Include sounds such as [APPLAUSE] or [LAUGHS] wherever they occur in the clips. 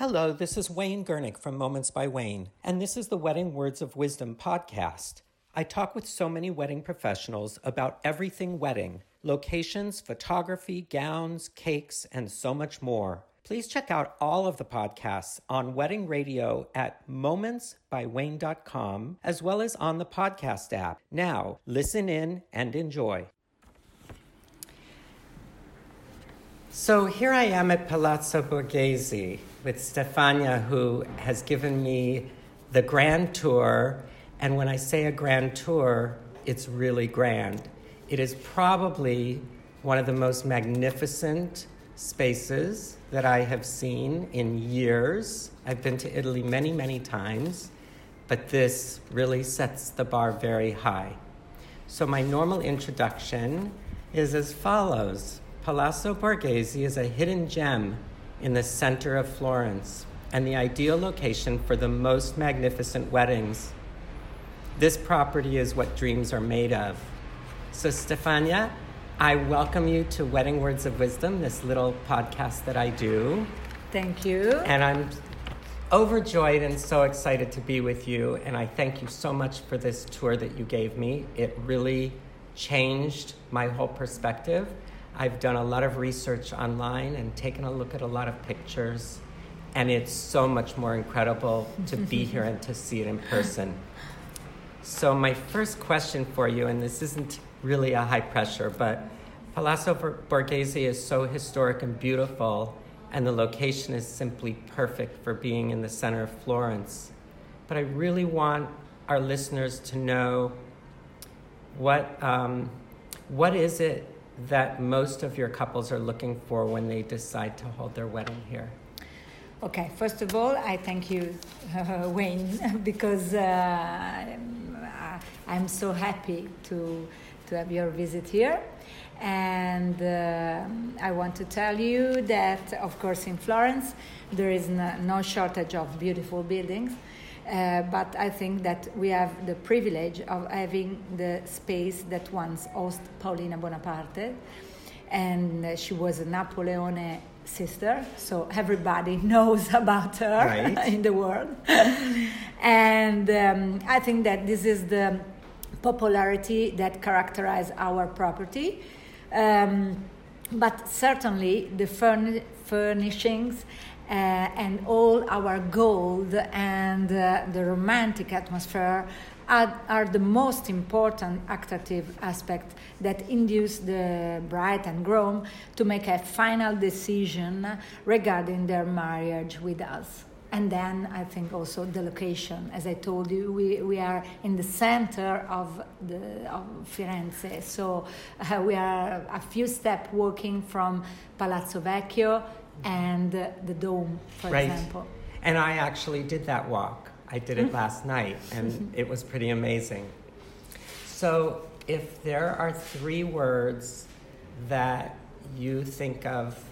Hello, this is Wayne Gernick from Moments by Wayne, and this is the Wedding Words of Wisdom podcast. I talk with so many wedding professionals about everything wedding locations, photography, gowns, cakes, and so much more. Please check out all of the podcasts on Wedding Radio at momentsbywayne.com as well as on the podcast app. Now, listen in and enjoy. So here I am at Palazzo Borghese with Stefania, who has given me the grand tour. And when I say a grand tour, it's really grand. It is probably one of the most magnificent spaces that I have seen in years. I've been to Italy many, many times, but this really sets the bar very high. So, my normal introduction is as follows Palazzo Borghese is a hidden gem in the center of Florence and the ideal location for the most magnificent weddings. This property is what dreams are made of. So, Stefania, I welcome you to Wedding Words of Wisdom, this little podcast that I do. Thank you. And I'm overjoyed and so excited to be with you. And I thank you so much for this tour that you gave me. It really changed my whole perspective. I've done a lot of research online and taken a look at a lot of pictures, and it's so much more incredible to be [LAUGHS] here and to see it in person. So, my first question for you, and this isn't really a high pressure, but Palazzo Borghese is so historic and beautiful, and the location is simply perfect for being in the center of Florence. But I really want our listeners to know what, um, what is it that most of your couples are looking for when they decide to hold their wedding here? Okay, first of all, I thank you, uh, [LAUGHS] Wayne, [LAUGHS] because uh, I'm so happy to, to have your visit here. And uh, I want to tell you that, of course, in Florence, there is no, no shortage of beautiful buildings. Uh, but I think that we have the privilege of having the space that once hosted Paolina Bonaparte, and she was a Napoleone sister, so everybody [LAUGHS] knows about her right. [LAUGHS] in the world. [LAUGHS] and um, I think that this is the popularity that characterizes our property. Um, but certainly the furn- furnishings uh, and all our gold and uh, the romantic atmosphere are, are, the most important attractive aspect that induce the bride and groom to make a final decision regarding their marriage with us. And then I think also the location. As I told you, we, we are in the center of, the, of Firenze. So uh, we are a few steps walking from Palazzo Vecchio and the dome, for right. example. And I actually did that walk. I did it mm-hmm. last night, and it was pretty amazing. So, if there are three words that you think of,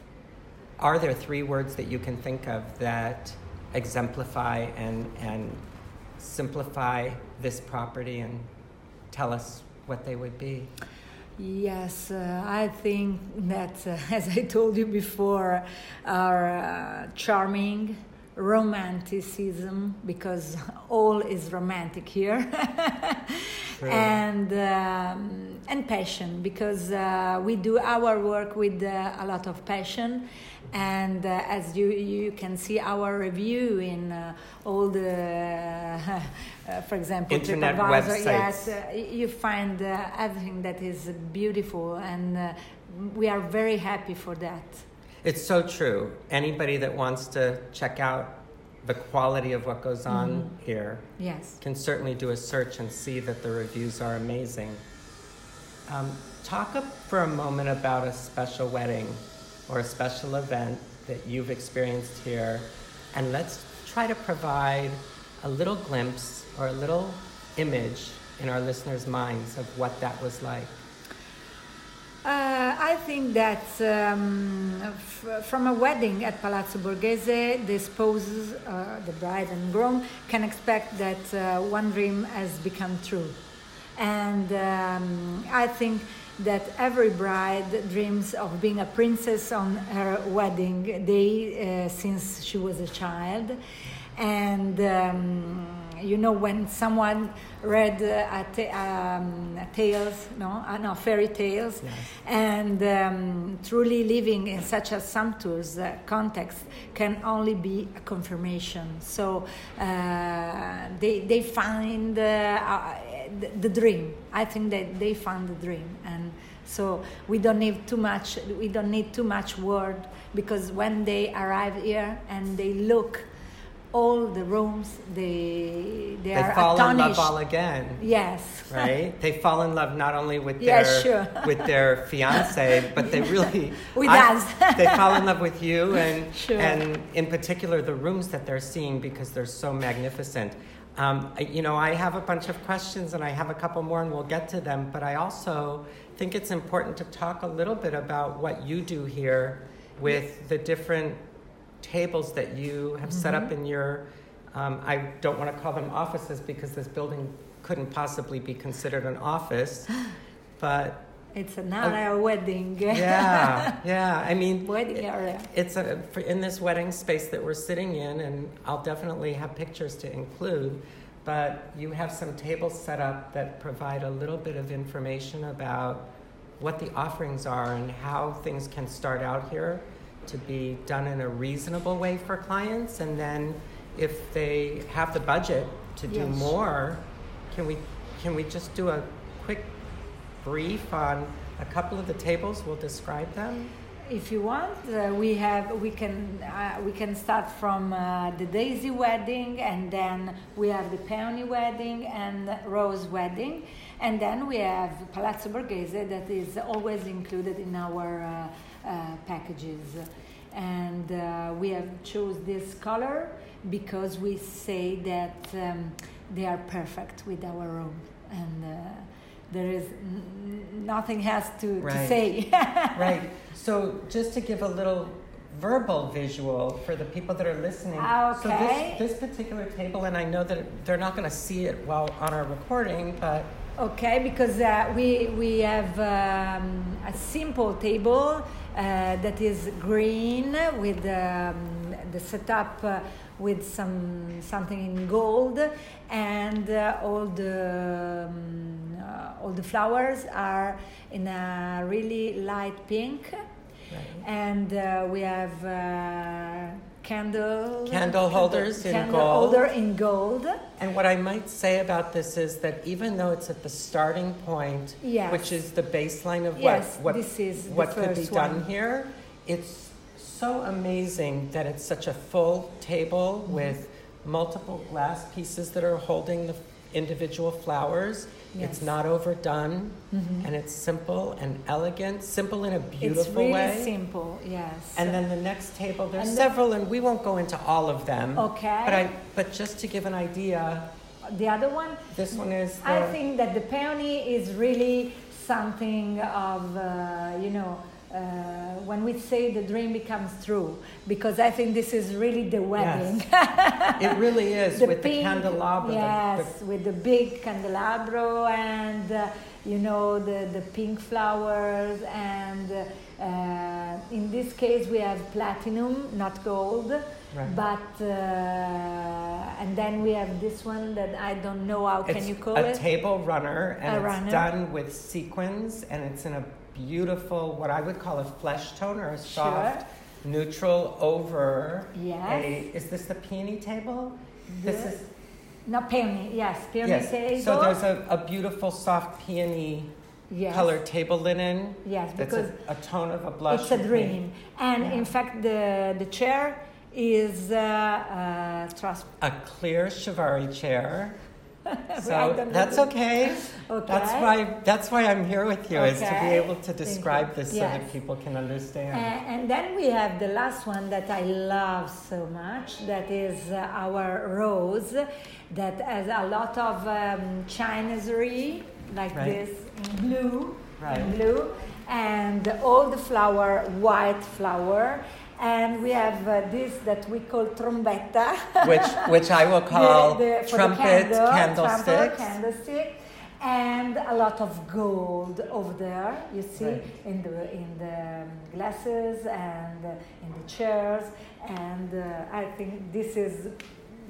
are there three words that you can think of that exemplify and, and simplify this property and tell us what they would be? Yes, uh, I think that, uh, [LAUGHS] as I told you before, are uh, charming romanticism because all is romantic here. [LAUGHS] And um, and passion because uh, we do our work with uh, a lot of passion. And uh, as you you can see our review in uh, all the [LAUGHS] uh, for example internet websites. Yes uh, you find everything that is beautiful. And we are very happy for that it's so true. Anybody that wants to check out the quality of what goes on mm-hmm. here yes. can certainly do a search and see that the reviews are amazing. Um, talk for a moment about a special wedding or a special event that you've experienced here, and let's try to provide a little glimpse or a little image in our listeners' minds of what that was like. I think that um, f- from a wedding at Palazzo Borghese, the spouses, uh, the bride and groom, can expect that uh, one dream has become true. And um, I think that every bride dreams of being a princess on her wedding day uh, since she was a child. And um, you know, when someone read uh, um, tales, no, uh, no, fairy tales, Yes. and um, truly living in such a sumptuous uh, context can only be a confirmation. So uh, they, they find uh, uh, the, the dream. I think that they found the dream, and so we don't need too much. We don't need too much word because when they arrive here and they look all the rooms, they they, They are fall in love astonished. all again. Yes. right? [LAUGHS] They fall in love not only with Yeah, their sure. with their fiance, but they [LAUGHS] really With I- us. they fall in love with you, [LAUGHS] and Sure. and in particular the rooms that they're seeing because they're so magnificent. Um, you know, I have a bunch of questions, and I have a couple more, and we'll get to them. But I also think it's important to talk a little bit about what you do here with the different tables that you have set Mm-hmm. up in your. Um, I don't want to call them offices because this building couldn't possibly be considered an office, [SIGHS] but It's another wedding. [LAUGHS] yeah, yeah. I mean, wedding area. it's a, for, in this wedding space that we're sitting in, and I'll definitely have pictures to include. But you have some tables set up that provide a little bit of information about what the offerings are and how things can start out here to be done in a reasonable way for clients. And then, if they have the budget to do Yes. more, can we can we just do a quick brief on a couple of the tables? We'll describe them. If you want, uh, we have we can uh, we can start from uh, the Daisy wedding, and then we have the Peony wedding and Rose wedding, and then we have Palazzo Borghese that is always included in our uh, packages, and uh, we have chose this color because we say that um, they are perfect with our room, and uh, there is nothing has to, to say. [LAUGHS] Right. So just to give a little verbal visual for the people that are listening. Okay. So this, this particular table, and I know that they're not going to see it while on our recording, but Okay, because uh, we we have um, a simple table uh, that is green with um, the setup uh, with some something in gold, and uh, all the um, uh, all the flowers are in a really light pink, and uh, we have uh, candle Candle holders in candle gold. holder in gold. And what I might say about this is that even though it's at the starting point, Yes. which is the baseline of Yes, what what, this is what could be done one. here, it's so amazing that it's such a full table Mm-hmm. with multiple glass pieces that are holding the individual flowers. It's Yes. Mm-hmm. not overdone, and it's simple and elegant, simple in a beautiful it's really way. simple, yes. And then the next table, there's And the- several, and we won't go into all of them. Okay. But I, but just to give an idea, the other one, this one is the, I think that the peony is really something of, uh, you know, when we say the dream becomes true, because I think this is really the wedding. [LAUGHS] it really is the with the pink- candelabra. the- Yes, with the big candelabro and uh, you know the, the pink flowers and uh, in this case we have platinum, not gold. Right. But uh, and then we have this one that I don't know how it's can you call a it? A table runner, and A it's runner. done with sequins, and it's in a beautiful, what I would call a flesh tone or a soft neutral over. Yes. A, is this the peony table? This The- is Not peony, yes, peony yes. table. So there's a, a beautiful soft peony yes. colored table linen. Yes, because a, a tone of a blush. it's a dream. And Yeah. in fact, the the chair is uh, uh, trans- A clear Chiavari chair. [LAUGHS] So that's okay. Okay. That's why that's why I'm here with you is to be able to describe this so that people can understand. And then we have the last one that I love so much. That is uh, our rose, that has a lot of um, chinoiserie like Right. this in blue, Right. in blue, and all the flower white flower. And we have uh, this that we call trombetta. [LAUGHS] which which I will call The- the- trumpet candle, candlesticks. trumpet, candlestick. and a lot of gold over there. You see Right. in the in the um, glasses and uh, in the chairs, and uh, I think this is.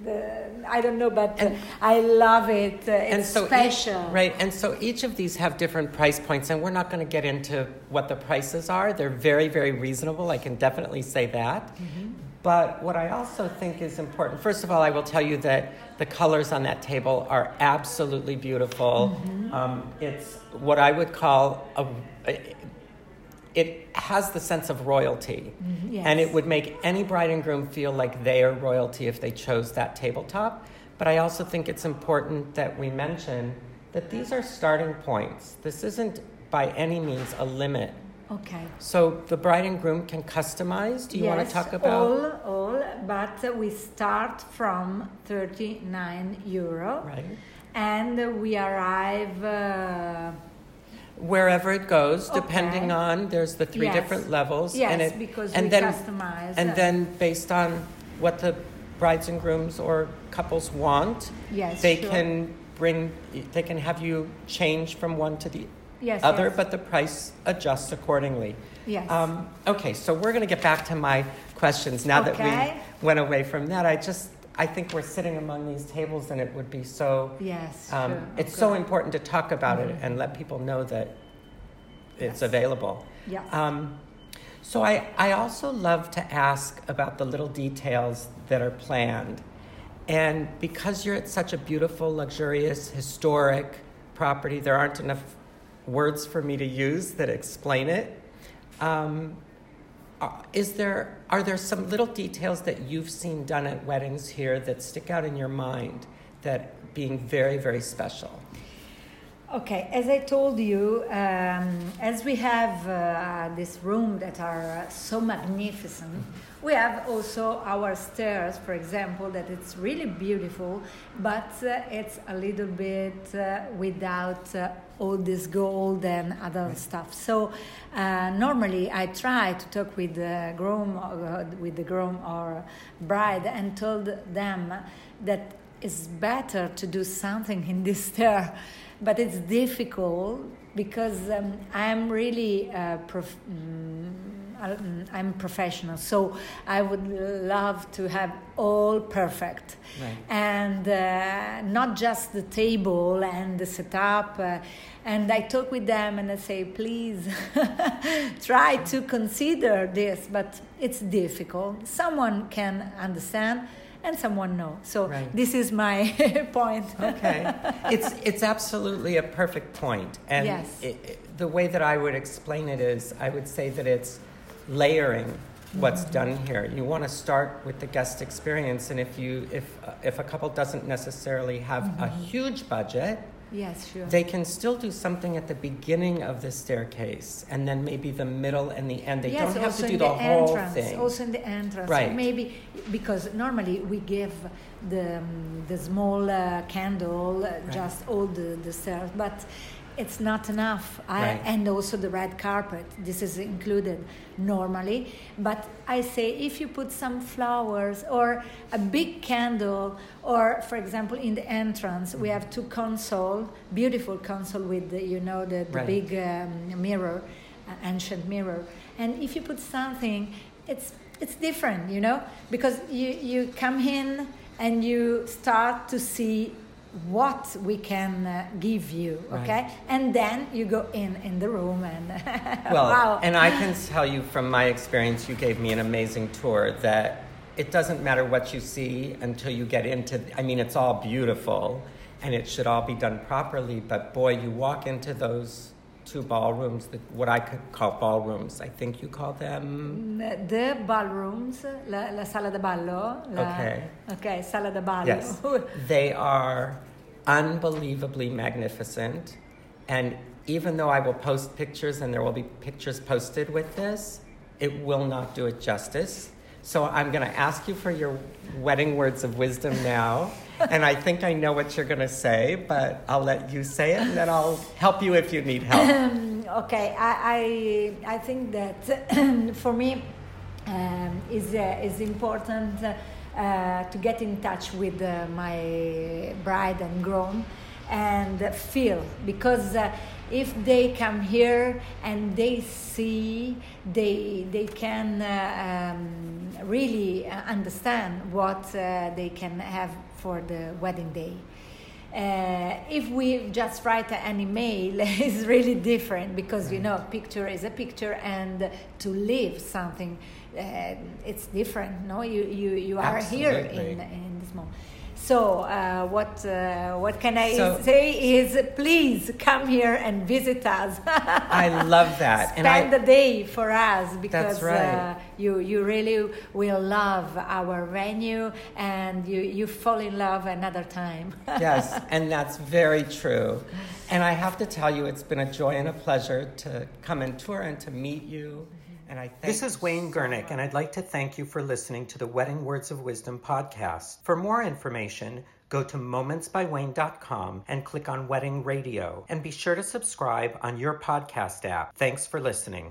The, I don't know, but uh, And- I love it. Uh, and it's so each- special. right and so each of these have different price points and we're not going to get into what the prices are they're very very reasonable i can definitely say that Mm-hmm. but what i also think is important first of all i will tell you that the colors on that table are absolutely beautiful Mm-hmm. um, it's what i would call a, it has the sense of royalty Mhm, yes. and it would make any bride and groom feel like they are royalty if they chose that tabletop. But I also think it's important that we mention that these are starting points. This isn't by any means a limit. Okay. So the bride and groom can customize. Do you want to talk about? all, all, but we start from 39 euro, Right. and we arrive. Uh, Wherever it goes, depending on there's the three Yes. different levels. yes, and it, because and we then, customize. And then based on what the brides and grooms or couples want, yes, they sure. can bring they can have you change from one to the yes, other yes, but the price adjusts accordingly yes. um, okay so we're going to get back to my questions now that we went away from that i just i think we're sitting among these tables and it would be so yes, um, sure, it's so important to talk about it Mhm. and let people know that it's Yes. available Yeah. um, so I, I also love to ask about the little details that are planned. And because you're at such a beautiful, luxurious, historic property, there aren't enough words for me to use that explain it. Um, Uh, is there, are there some little details that you've seen done at weddings here that stick out in your mind that being very, very special? Okay, as I told you, um, as we have uh, this room that are uh, so magnificent, we have also our stairs, for example, that it's really beautiful, but uh, it's a little bit uh, without uh, all this gold and other stuff. So uh, normally I try to talk with the groom, or, with the groom or bride, and told them that it's better to do something in this [LAUGHS] stair but it's difficult because um, I'm really uh, prof- mm, I- I'm professional, so I would love to have all perfect, Right. and uh, not just the table and the setup. Uh, and I talk with them and I say, please [LAUGHS] try to consider this, but it's difficult. Someone can understand and someone no. So Right. this is my [LAUGHS] point. Okay, it's [LAUGHS] it's absolutely a perfect point, and Yes. it, it- the way that I would explain it is, I would say that it's layering what's Mm-hmm. done here. You want to start with the guest experience, and if you if uh, if a couple doesn't necessarily have a Mm-hmm. huge budget, Yes, sure. they can still do something at the beginning of the staircase, and then maybe the middle and the end. They yes, don't have to do in the, whole entrance, thing. Also in the entrance, Right. Maybe because normally we give the um, the small uh, candle, uh, just all the the stairs, but it's not enough. I, Right. And also the red carpet. This is included normally, but I say if you put some flowers or a big candle, or for example in the entrance we have two console, beautiful console with the, you know the, the Right. big um, mirror, uh, ancient mirror. And if you put something, it's it's different, you know, because you you come in and you start to see what we can uh, give you, Right. okay? And then you go in in the room and [LAUGHS] Well, wow. and I can tell you from my experience, you gave me an amazing tour that it doesn't matter what you see until you get into. I mean, it's all beautiful, and it should all be done properly. But boy, you walk into those two ballrooms, that what I could call ballrooms. I think you call them. Mm, the ballrooms, la, la sala da ballo. La, Okay. Okay, sala da ballo. Yes, [LAUGHS] they are unbelievably magnificent, and even though I will post pictures and there will be pictures posted with this, it will not do it justice. So I'm going to ask you for your wedding words of wisdom now. and I think I know what you're going to say, but I'll let you say it and then I'll help you if you need help. Um, [CLEARS THROAT] okay, I, I, I think that [CLEARS THROAT] for me um, is, uh, is important uh, to get in touch with uh, my bride and groom and feel. Because uh, if they come here and they see they they can uh, um, really uh, understand what uh, they can have for the wedding day. Uh, if we just write an email [LAUGHS] it's really different because you know a picture is a picture and to live something uh, it's different no? You you, you are Absolutely. here in, in this moment so uh, what uh, what can I So- say is please come here and visit us. I love that. [LAUGHS] Spend And I- the day for us because right. uh, you you really will love our venue and you you fall in love another time. [LAUGHS] yes, and that's very true. And I have to tell you, it's been a joy and a pleasure to come and tour and to meet you. And I this is Wayne Gurnick, and I'd like to thank you for listening to the Wedding Words of Wisdom podcast. For more information, go to momentsbywayne.com and click on Wedding Radio. And be sure to subscribe on your podcast app. Thanks for listening.